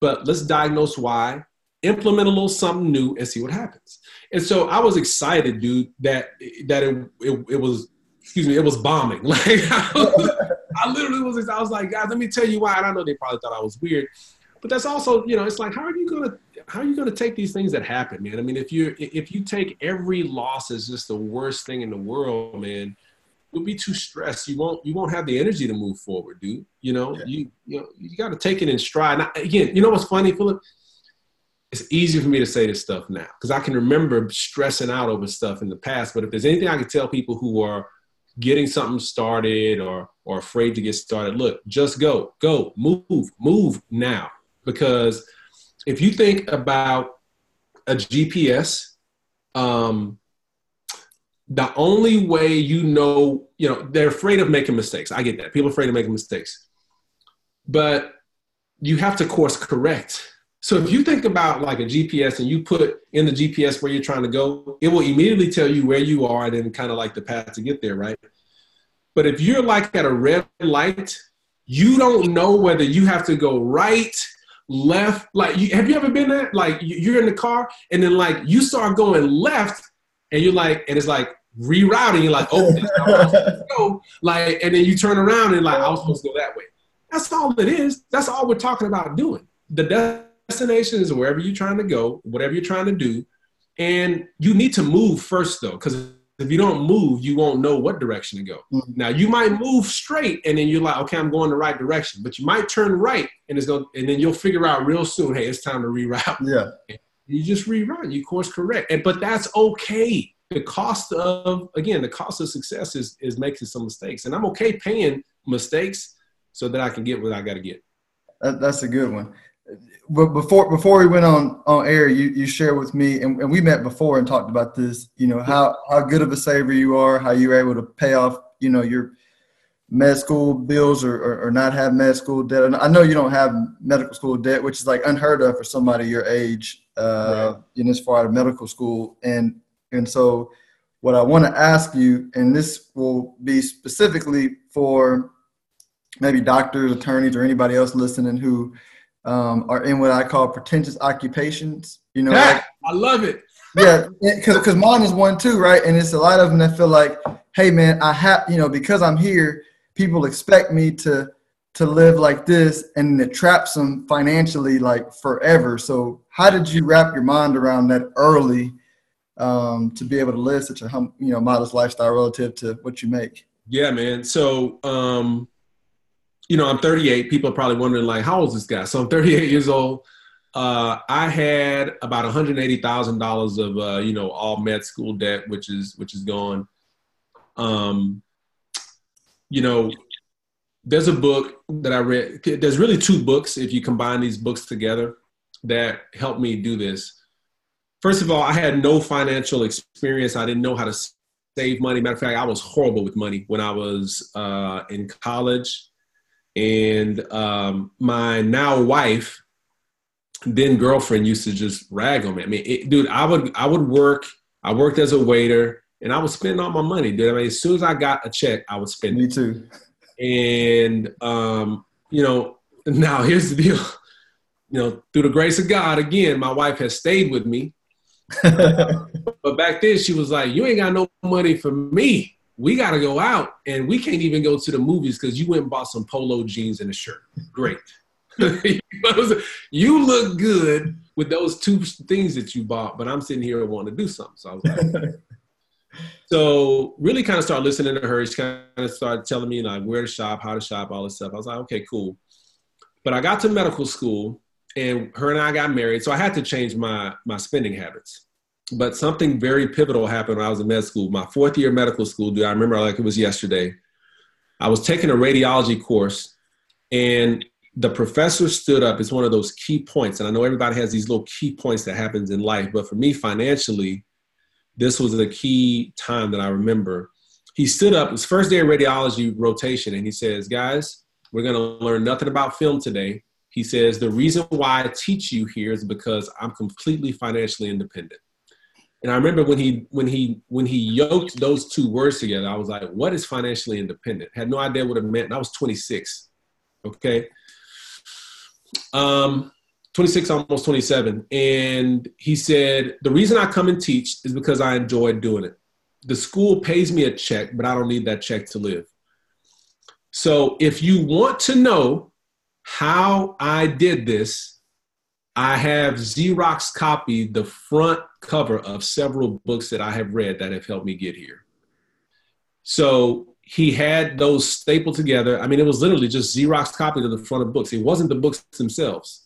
but let's diagnose why, implement a little something new, and see what happens. And so I was excited, dude, that that it, it, it was excuse me, it was bombing. *laughs* Like I literally was, I was like, guys, let me tell you why. And I know they probably thought I was weird, but that's also, you know, it's like, how are you gonna, how are you going to take these things that happen, man? I mean, if you if you take every loss as just the worst thing in the world, man, you'll be too stressed. You won't you won't have the energy to move forward, dude. You know, yeah. you you know, you got to take it in stride. Now, again, you know what's funny, Philip? It's easy for me to say this stuff now because I can remember stressing out over stuff in the past. But if there's anything I can tell people who are getting something started or or afraid to get started, look, just go, go, move, move now. Because if you think about a GPS, um, the only way you know, you know, they're afraid of making mistakes. I get that. People are afraid of making mistakes. But you have to course correct. So if you think about like a GPS and you put in the GPS where you're trying to go, it will immediately tell you where you are and then kind of like the path to get there, right? But if you're like at a red light, you don't know whether you have to go right, left. Like, you, have you ever been there? Like, you're in the car and then like you start going left and you're like, and it's like rerouting. You're like, oh, go. Like, and then you turn around and like, I was supposed to go that way. That's all it is. That's all we're talking about doing. The destination is wherever you're trying to go, whatever you're trying to do, and you need to move first though, because if you don't move, you won't know what direction to go. Mm-hmm. Now you might move straight and then you're like, okay, I'm going the right direction. But you might turn right and it's going and then you'll figure out real soon, hey, it's time to reroute. Yeah. *laughs* You just reroute, you course correct. And but that's okay. The cost of again, the cost of success is is making some mistakes. And I'm okay paying mistakes so that I can get what I gotta get. That, that's a good one before before we went on on air, you you shared with me, and, and we met before and talked about this. You know how how good of a saver you are, how you were able to pay off, you know, your med school bills or, or, or not have med school debt. And I know you don't have medical school debt, which is like unheard of for somebody your age, uh, right. in as far as medical school. And and so, what I want to ask you, and this will be specifically for maybe doctors, attorneys, or anybody else listening who um, are in what I call pretentious occupations. You know, *laughs* like, I love it. yeah, because because mine is one too, right? And it's a lot of them that feel like, hey, man, I have, you know, because I'm here, people expect me to to live like this, and it traps them financially like forever. So, how did you wrap your mind around that early um, to be able to live such a hum, you know modest lifestyle relative to what you make? Yeah, man. So um, you know, I'm 38. People are probably wondering, like, how old is this guy? So I'm 38 years old. Uh, I had about $180,000 of, uh, you know, all med school debt, which is which is gone. Um, you know, there's a book that I read. There's really two books if you combine these books together that helped me do this. First of all, I had no financial experience. I didn't know how to save money. Matter of fact, I was horrible with money when I was uh, in college and um, my now wife, then girlfriend, used to just rag on me. I mean, it, dude, I would I would work. I worked as a waiter, and I would spend all my money, dude. I mean, as soon as I got a check, I would spend. Me too. And um, you know, *laughs* now here's the deal. You know, through the grace of God, again, my wife has stayed with me. *laughs* but back then, she was like, "You ain't got no money for me." We got to go out and we can't even go to the movies because you went and bought some polo jeans and a shirt. Great. *laughs* you look good with those two things that you bought, but I'm sitting here wanting to do something. So I was like, *laughs* so really kind of start listening to her. She kind of started telling me like where to shop, how to shop, all this stuff. I was like, okay, cool. But I got to medical school and her and I got married. So I had to change my, my spending habits but something very pivotal happened when I was in med school. My fourth year medical school, dude, I remember like it was yesterday. I was taking a radiology course, and the professor stood up. It's one of those key points, and I know everybody has these little key points that happens in life, but for me, financially, this was a key time that I remember. He stood up. It was first day of radiology rotation, and he says, "Guys, we're going to learn nothing about film today." He says, "The reason why I teach you here is because I'm completely financially independent." And I remember when he when he when he yoked those two words together, I was like, "What is financially independent?" Had no idea what it meant. And I was 26. Okay. Um, 26, almost 27. And he said, The reason I come and teach is because I enjoy doing it. The school pays me a check, but I don't need that check to live. So if you want to know how I did this, I have Xerox copied the front cover of several books that I have read that have helped me get here. So he had those stapled together. I mean, it was literally just Xerox copies of the front of books. It wasn't the books themselves.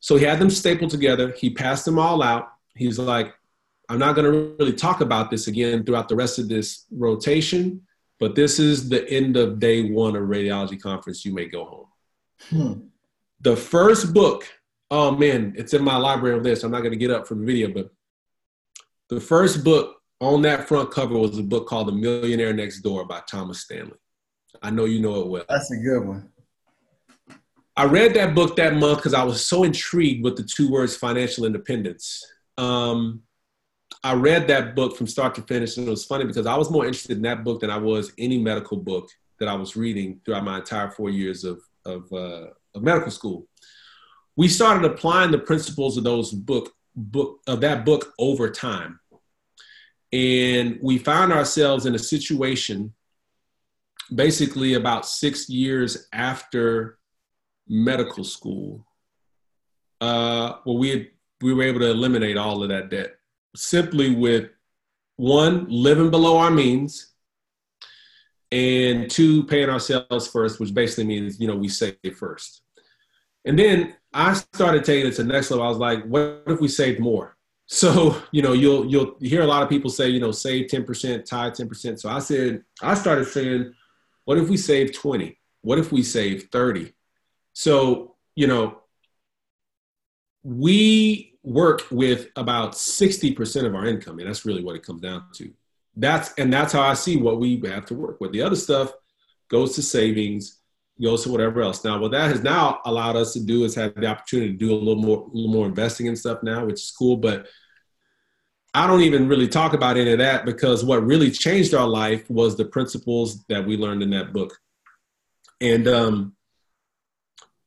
So he had them stapled together. He passed them all out. He's like, I'm not going to really talk about this again throughout the rest of this rotation, but this is the end of day one of radiology conference. You may go home. Hmm. The first book, oh man, it's in my library over there, so I'm not going to get up from the video, but the first book on that front cover was a book called The Millionaire Next Door by Thomas Stanley. I know you know it well. That's a good one. I read that book that month because I was so intrigued with the two words financial independence. Um, I read that book from start to finish, and it was funny because I was more interested in that book than I was any medical book that I was reading throughout my entire four years of, of, uh, of medical school. We started applying the principles of those book, book of that book over time. And we found ourselves in a situation basically about six years after medical school uh, where we, had, we were able to eliminate all of that debt simply with one, living below our means, and two, paying ourselves first, which basically means, you know, we save first. And then I started taking it to the next level. I was like, what if we saved more? So, *laughs* you know, you'll you'll hear a lot of people say, you know, save 10%, tie 10%. So I said, I started saying, what if we save 20? What if we save 30? So, you know, we work with about 60% of our income, and that's really what it comes down to. That's and that's how I see what we have to work with. The other stuff goes to savings, goes to whatever else. Now, what that has now allowed us to do is have the opportunity to do a little more, a little more investing and stuff now, which is cool. But I don't even really talk about any of that because what really changed our life was the principles that we learned in that book. And um,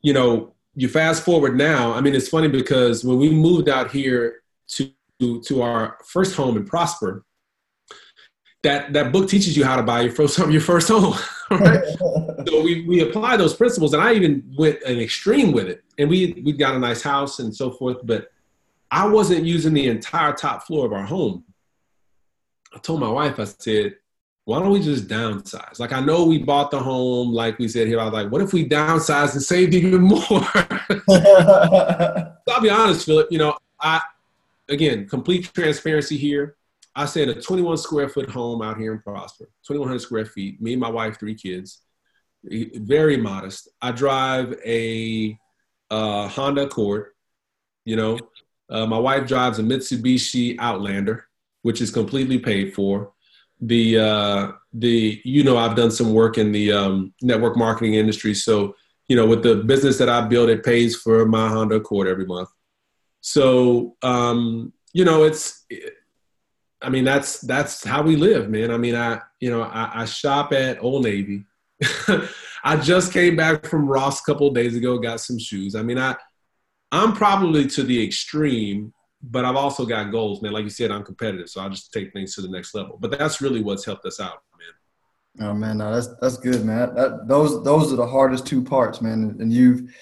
you know, you fast forward now. I mean, it's funny because when we moved out here to to our first home in Prosper, that that book teaches you how to buy your first home, your first home. *laughs* Right? *laughs* so we we apply those principles, and I even went an extreme with it. And we we got a nice house and so forth, but I wasn't using the entire top floor of our home. I told my wife, I said, why don't we just downsize? Like I know we bought the home, like we said here. I was like, what if we downsize and saved even more? *laughs* I'll be honest, Philip. You know, I again complete transparency here. I said a 21 square foot home out here in Prosper, 2,100 square feet. Me and my wife, three kids, very modest. I drive a uh, Honda Accord. You know, uh, my wife drives a Mitsubishi Outlander, which is completely paid for. The uh, the you know I've done some work in the um, network marketing industry, so you know with the business that I built, it pays for my Honda Accord every month. So um, you know it's I mean, that's that's how we live, man. I mean, I you know I, I shop at Old Navy. *laughs* I just came back from Ross a couple days ago, got some shoes. I mean, I I'm probably to the extreme, but I've also got goals, man. Like you said, I'm competitive, so I'll just take things to the next level. But that's really what's helped us out, man. Oh man, no, that's that's good, man. That, those those are the hardest two parts, man. And you've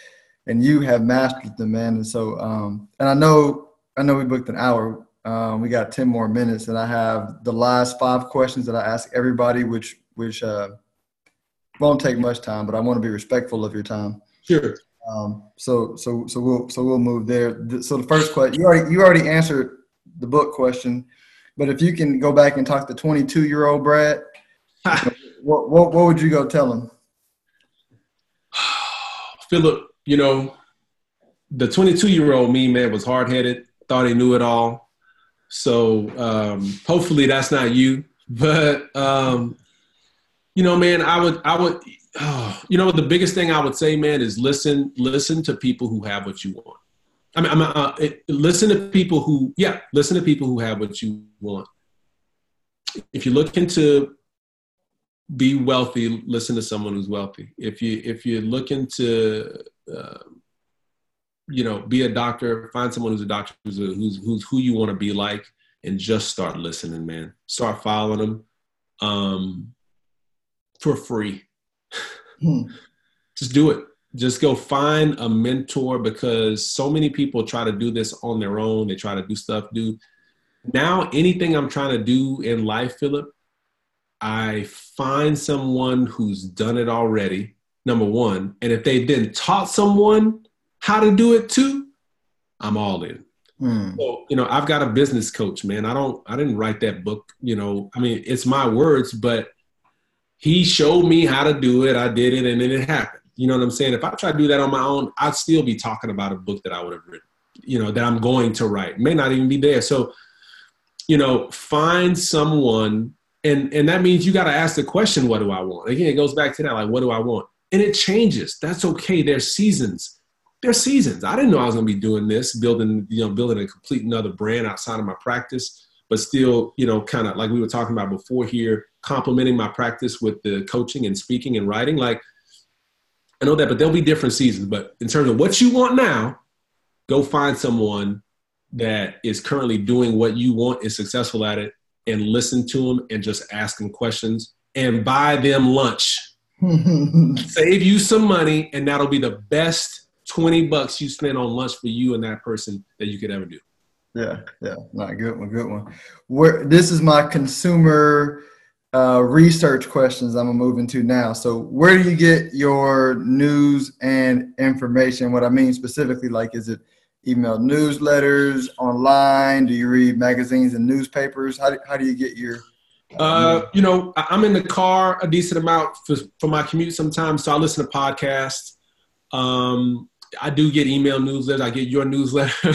and you have mastered them, man. And so, um, and I know I know we booked an hour um, we got 10 more minutes, and I have the last five questions that I ask everybody, which which uh, won't take much time, but I want to be respectful of your time. Sure. Um, so so so we'll so we'll move there. So the first question you already you already answered the book question, but if you can go back and talk to 22 year old Brad, *laughs* what, what what would you go tell him? *sighs* Philip, you know, the 22 year old me man was hard headed, thought he knew it all so um, hopefully that's not you. But um, you know, man, I would, I would, oh, *sighs* you know, the biggest thing I would say, man, is listen, listen to people who have what you want. I mean, I'm, uh, it, listen to people who, yeah, listen to people who have what you want. If you're looking to be wealthy, listen to someone who's wealthy. If you if you're looking to uh, you know, be a doctor, find someone who's a doctor, who's, a, who's, who's who you want to be like, and just start listening, man. Start following them um, for free. Hmm. Just do it. just go find a mentor because so many people try to do this on their own. They try to do stuff, dude. Now, anything I'm trying to do in life, Philip, I find someone who's done it already, number one. And if they've then taught someone how to do it too, I'm all in. Hmm. So, you know, I've got a business coach, man. I don't, I didn't write that book, you know, I mean, it's my words, but he showed me how to do it. I did it and then it happened. You know what I'm saying? If I try to do that on my own, I'd still be talking about a book that I would have written, you know, that I'm going to write. may not even be there. So, you know, find someone and and that means you got to ask the question, what do I want? Again, it goes back to that, like, what do I want? And it changes. That's okay. There's seasons. There's seasons. I didn't know I was gonna be doing this, building, you know, building a complete another brand outside of my practice, but still, you know, kind of like we were talking about before here, complementing my practice with the coaching and speaking and writing. Like, I know that, but there'll be different seasons. But in terms of what you want now, go find someone that is currently doing what you want, is successful at it, and listen to them and just ask them questions and buy them lunch. *laughs* Save you some money, and that'll be the best 20 bucks you spend on lunch for you and that person that you could ever do. Yeah, yeah, not good one, good one. Where this is my consumer uh, research questions I'm gonna move into now. So, where do you get your news and information? What I mean specifically, like, is it email newsletters online? Do you read magazines and newspapers? How do, how do you get your? Uh, you know, I'm in the car a decent amount for, for my commute sometimes, so I listen to podcasts. Um, I do get email newsletters. I get your newsletter.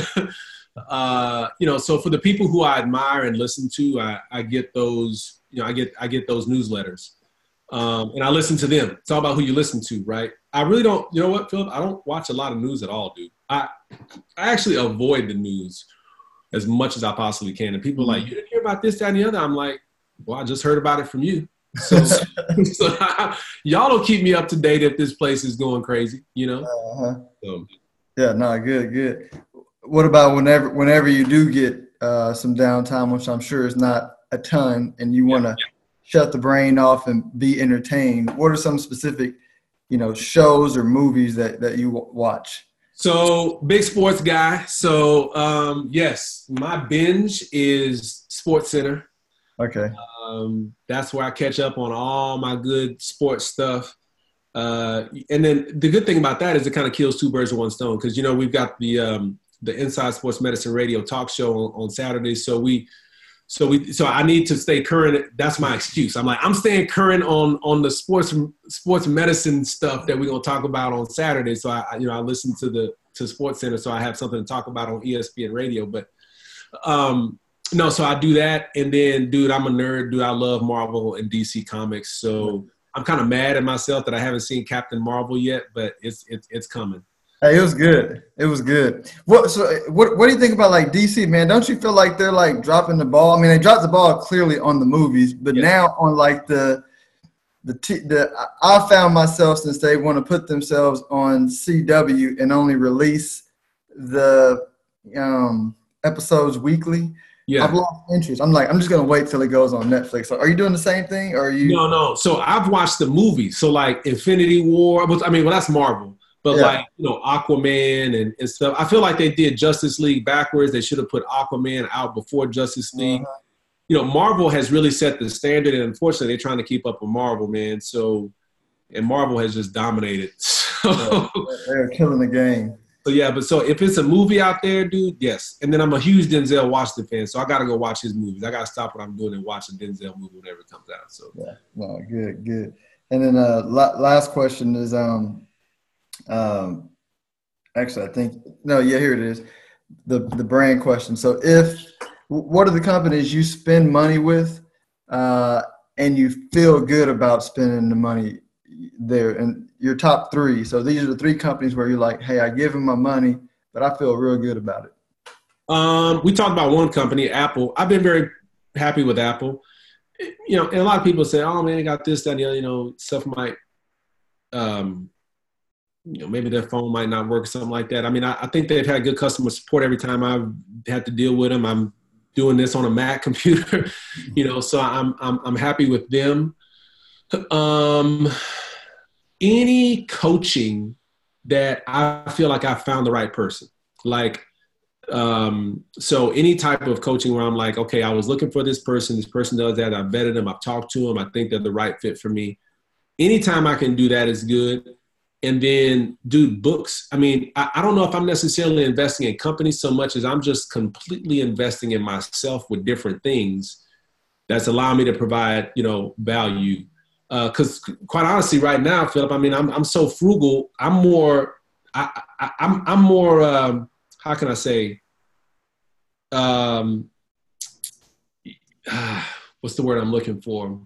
*laughs* uh, you know, so for the people who I admire and listen to, I, I get those you know, I get I get those newsletters, um, and I listen to them. It's all about who you listen to, right? I really don't. You know what, Philip? I don't watch a lot of news at all, dude. I I actually avoid the news as much as I possibly can. And people are like, you didn't hear about this, that, and the other. I'm like, well, I just heard about it from you. So, so *laughs* *laughs* y'all don't keep me up to date if this place is going crazy, you know. Uh-huh. So. Yeah, no, good, good. What about whenever whenever you do get uh, some downtime, which I'm sure is not a ton and you want to yeah. shut the brain off and be entertained, what are some specific, you know, shows or movies that, that you watch? So big sports guy. So um, yes, my binge is Sports Center. Okay. Um, that's where I catch up on all my good sports stuff. Uh, and then the good thing about that is it kind of kills two birds with one stone because you know we've got the um, the Inside Sports Medicine Radio talk show on, on Saturdays, so we so we so I need to stay current. That's my excuse. I'm like I'm staying current on on the sports sports medicine stuff that we're gonna talk about on Saturday. So I you know I listen to the to Sports Center, so I have something to talk about on ESPN Radio. But um no, so I do that, and then dude, I'm a nerd. Dude, I love Marvel and DC comics. So I'm kind of mad at myself that I haven't seen Captain Marvel yet, but it's it's it's coming. Hey, it was good. It was good. What so what what do you think about like DC, man? Don't you feel like they're like dropping the ball? I mean, they dropped the ball clearly on the movies, but now on like the the t- the I found myself since they want to put themselves on CW and only release the um episodes weekly. Yeah. I've lost interest. I'm like, I'm just gonna wait till it goes on Netflix. So are you doing the same thing, or are you? No, no. So I've watched the movie. So like Infinity War. I mean, well, that's Marvel. But yeah. like, you know, Aquaman and, and stuff. I feel like they did Justice League backwards. They should have put Aquaman out before Justice League. Uh-huh. You know, Marvel has really set the standard, and unfortunately, they're trying to keep up with Marvel, man. So, and Marvel has just dominated. *laughs* So, yeah, they're killing the game. So yeah, but so if it's a movie out there, dude, yes. And then I'm a huge Denzel Washington fan, so I gotta go watch his movies. I gotta stop what I'm doing and watch a Denzel movie whenever it comes out. So yeah, no, good, good. And then uh, last question is, um, um, actually, I think no. Yeah, here it is. The the brand question. So, if what are the companies you spend money with, uh, and you feel good about spending the money there, and your top three. So these are the three companies where you're like, hey, I give them my money, but I feel real good about it. Um, we talked about one company, Apple. I've been very happy with Apple. You know, and a lot of people say, "Oh man, they got this, that, and the other." You know, stuff might um, you know, maybe their phone might not work or something like that. I mean, I, I, think they've had good customer support every time I've had to deal with them. I'm doing this on a Mac *laughs* computer, you know, so I'm, I'm, I'm happy with them. Um, any coaching that I feel like I found the right person. Like, um, so any type of coaching where I'm like, okay, I was looking for this person. This person does that. I vetted them. I've talked to them. I think they're the right fit for me. Anytime I can do that is good. And then do books. I mean, I, I don't know if I'm necessarily investing in companies so much as I'm just completely investing in myself with different things that's allowing me to provide, you know, value because uh, quite honestly, right now, Philip, I mean, I'm I'm so frugal. I'm more, I, I am I'm, I'm more. Um, how can I say? Um, *sighs* what's the word I'm looking for?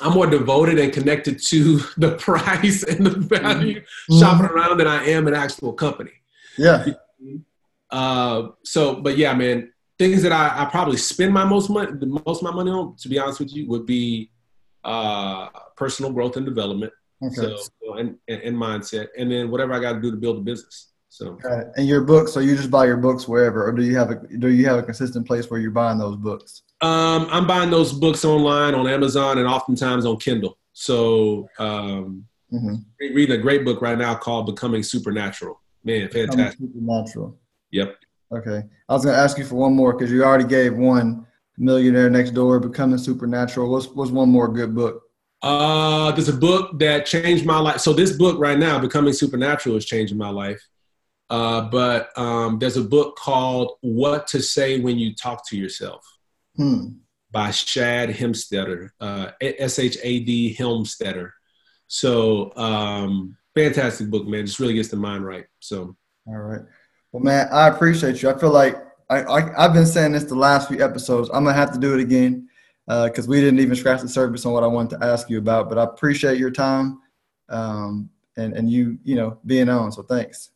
I'm more devoted and connected to *laughs* the price and the value mm-hmm. shopping around than I am an actual company. Yeah. Uh, so, but yeah, man, things that I, I probably spend my most money, the most of my money on, to be honest with you, would be uh, personal growth and development. Okay. So, and, and, and, mindset, and then whatever I got to do to build a business. So. Okay. And your books, so you just buy your books wherever, or do you have a do you have a consistent place where you're buying those books? Um, I'm buying those books online on Amazon and oftentimes on Kindle. So, um, mm-hmm. reading a great book right now called "Becoming Supernatural." Man, fantastic. Becoming supernatural. Yep. Okay. I was going to ask you for one more because you already gave one. Millionaire Next Door, Becoming Supernatural. What's what's one more good book? Uh, there's a book that changed my life. So this book right now, Becoming Supernatural, is changing my life. Uh, but um, there's a book called What to Say When You Talk to Yourself hmm. by Shad Helmstetter, uh, S H A D Helmstetter. So um, fantastic book, man. Just really gets the mind right. So. All right. Well, man, I appreciate you. I feel like I, I have been saying this the last few episodes. I'm gonna have to do it again because uh, we didn't even scratch the surface on what I wanted to ask you about. But I appreciate your time um, and and you you know being on. So thanks.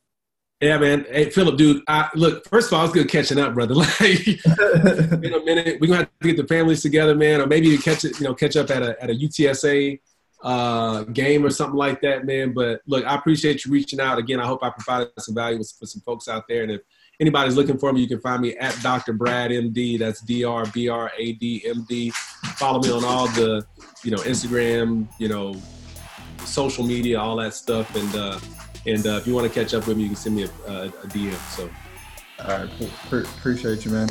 Yeah, man. Hey, Philip, dude. I, look, first of all, it's good catching up, brother. *laughs* Like, *laughs* in a minute, we're gonna have to get the families together, man, or maybe you catch it, you know, catch up at a at a UTSA uh, game or something like that, man. But look, I appreciate you reaching out again. I hope I provided some value for some folks out there, and if anybody's looking for me, you can find me at Dr. Brad MD. That's D R B R A D M D. Follow me on all the, you know, Instagram, you know, social media, all that stuff. And uh, and uh, if you want to catch up with me, you can send me a, a, a DM. So. All right, appreciate you, man.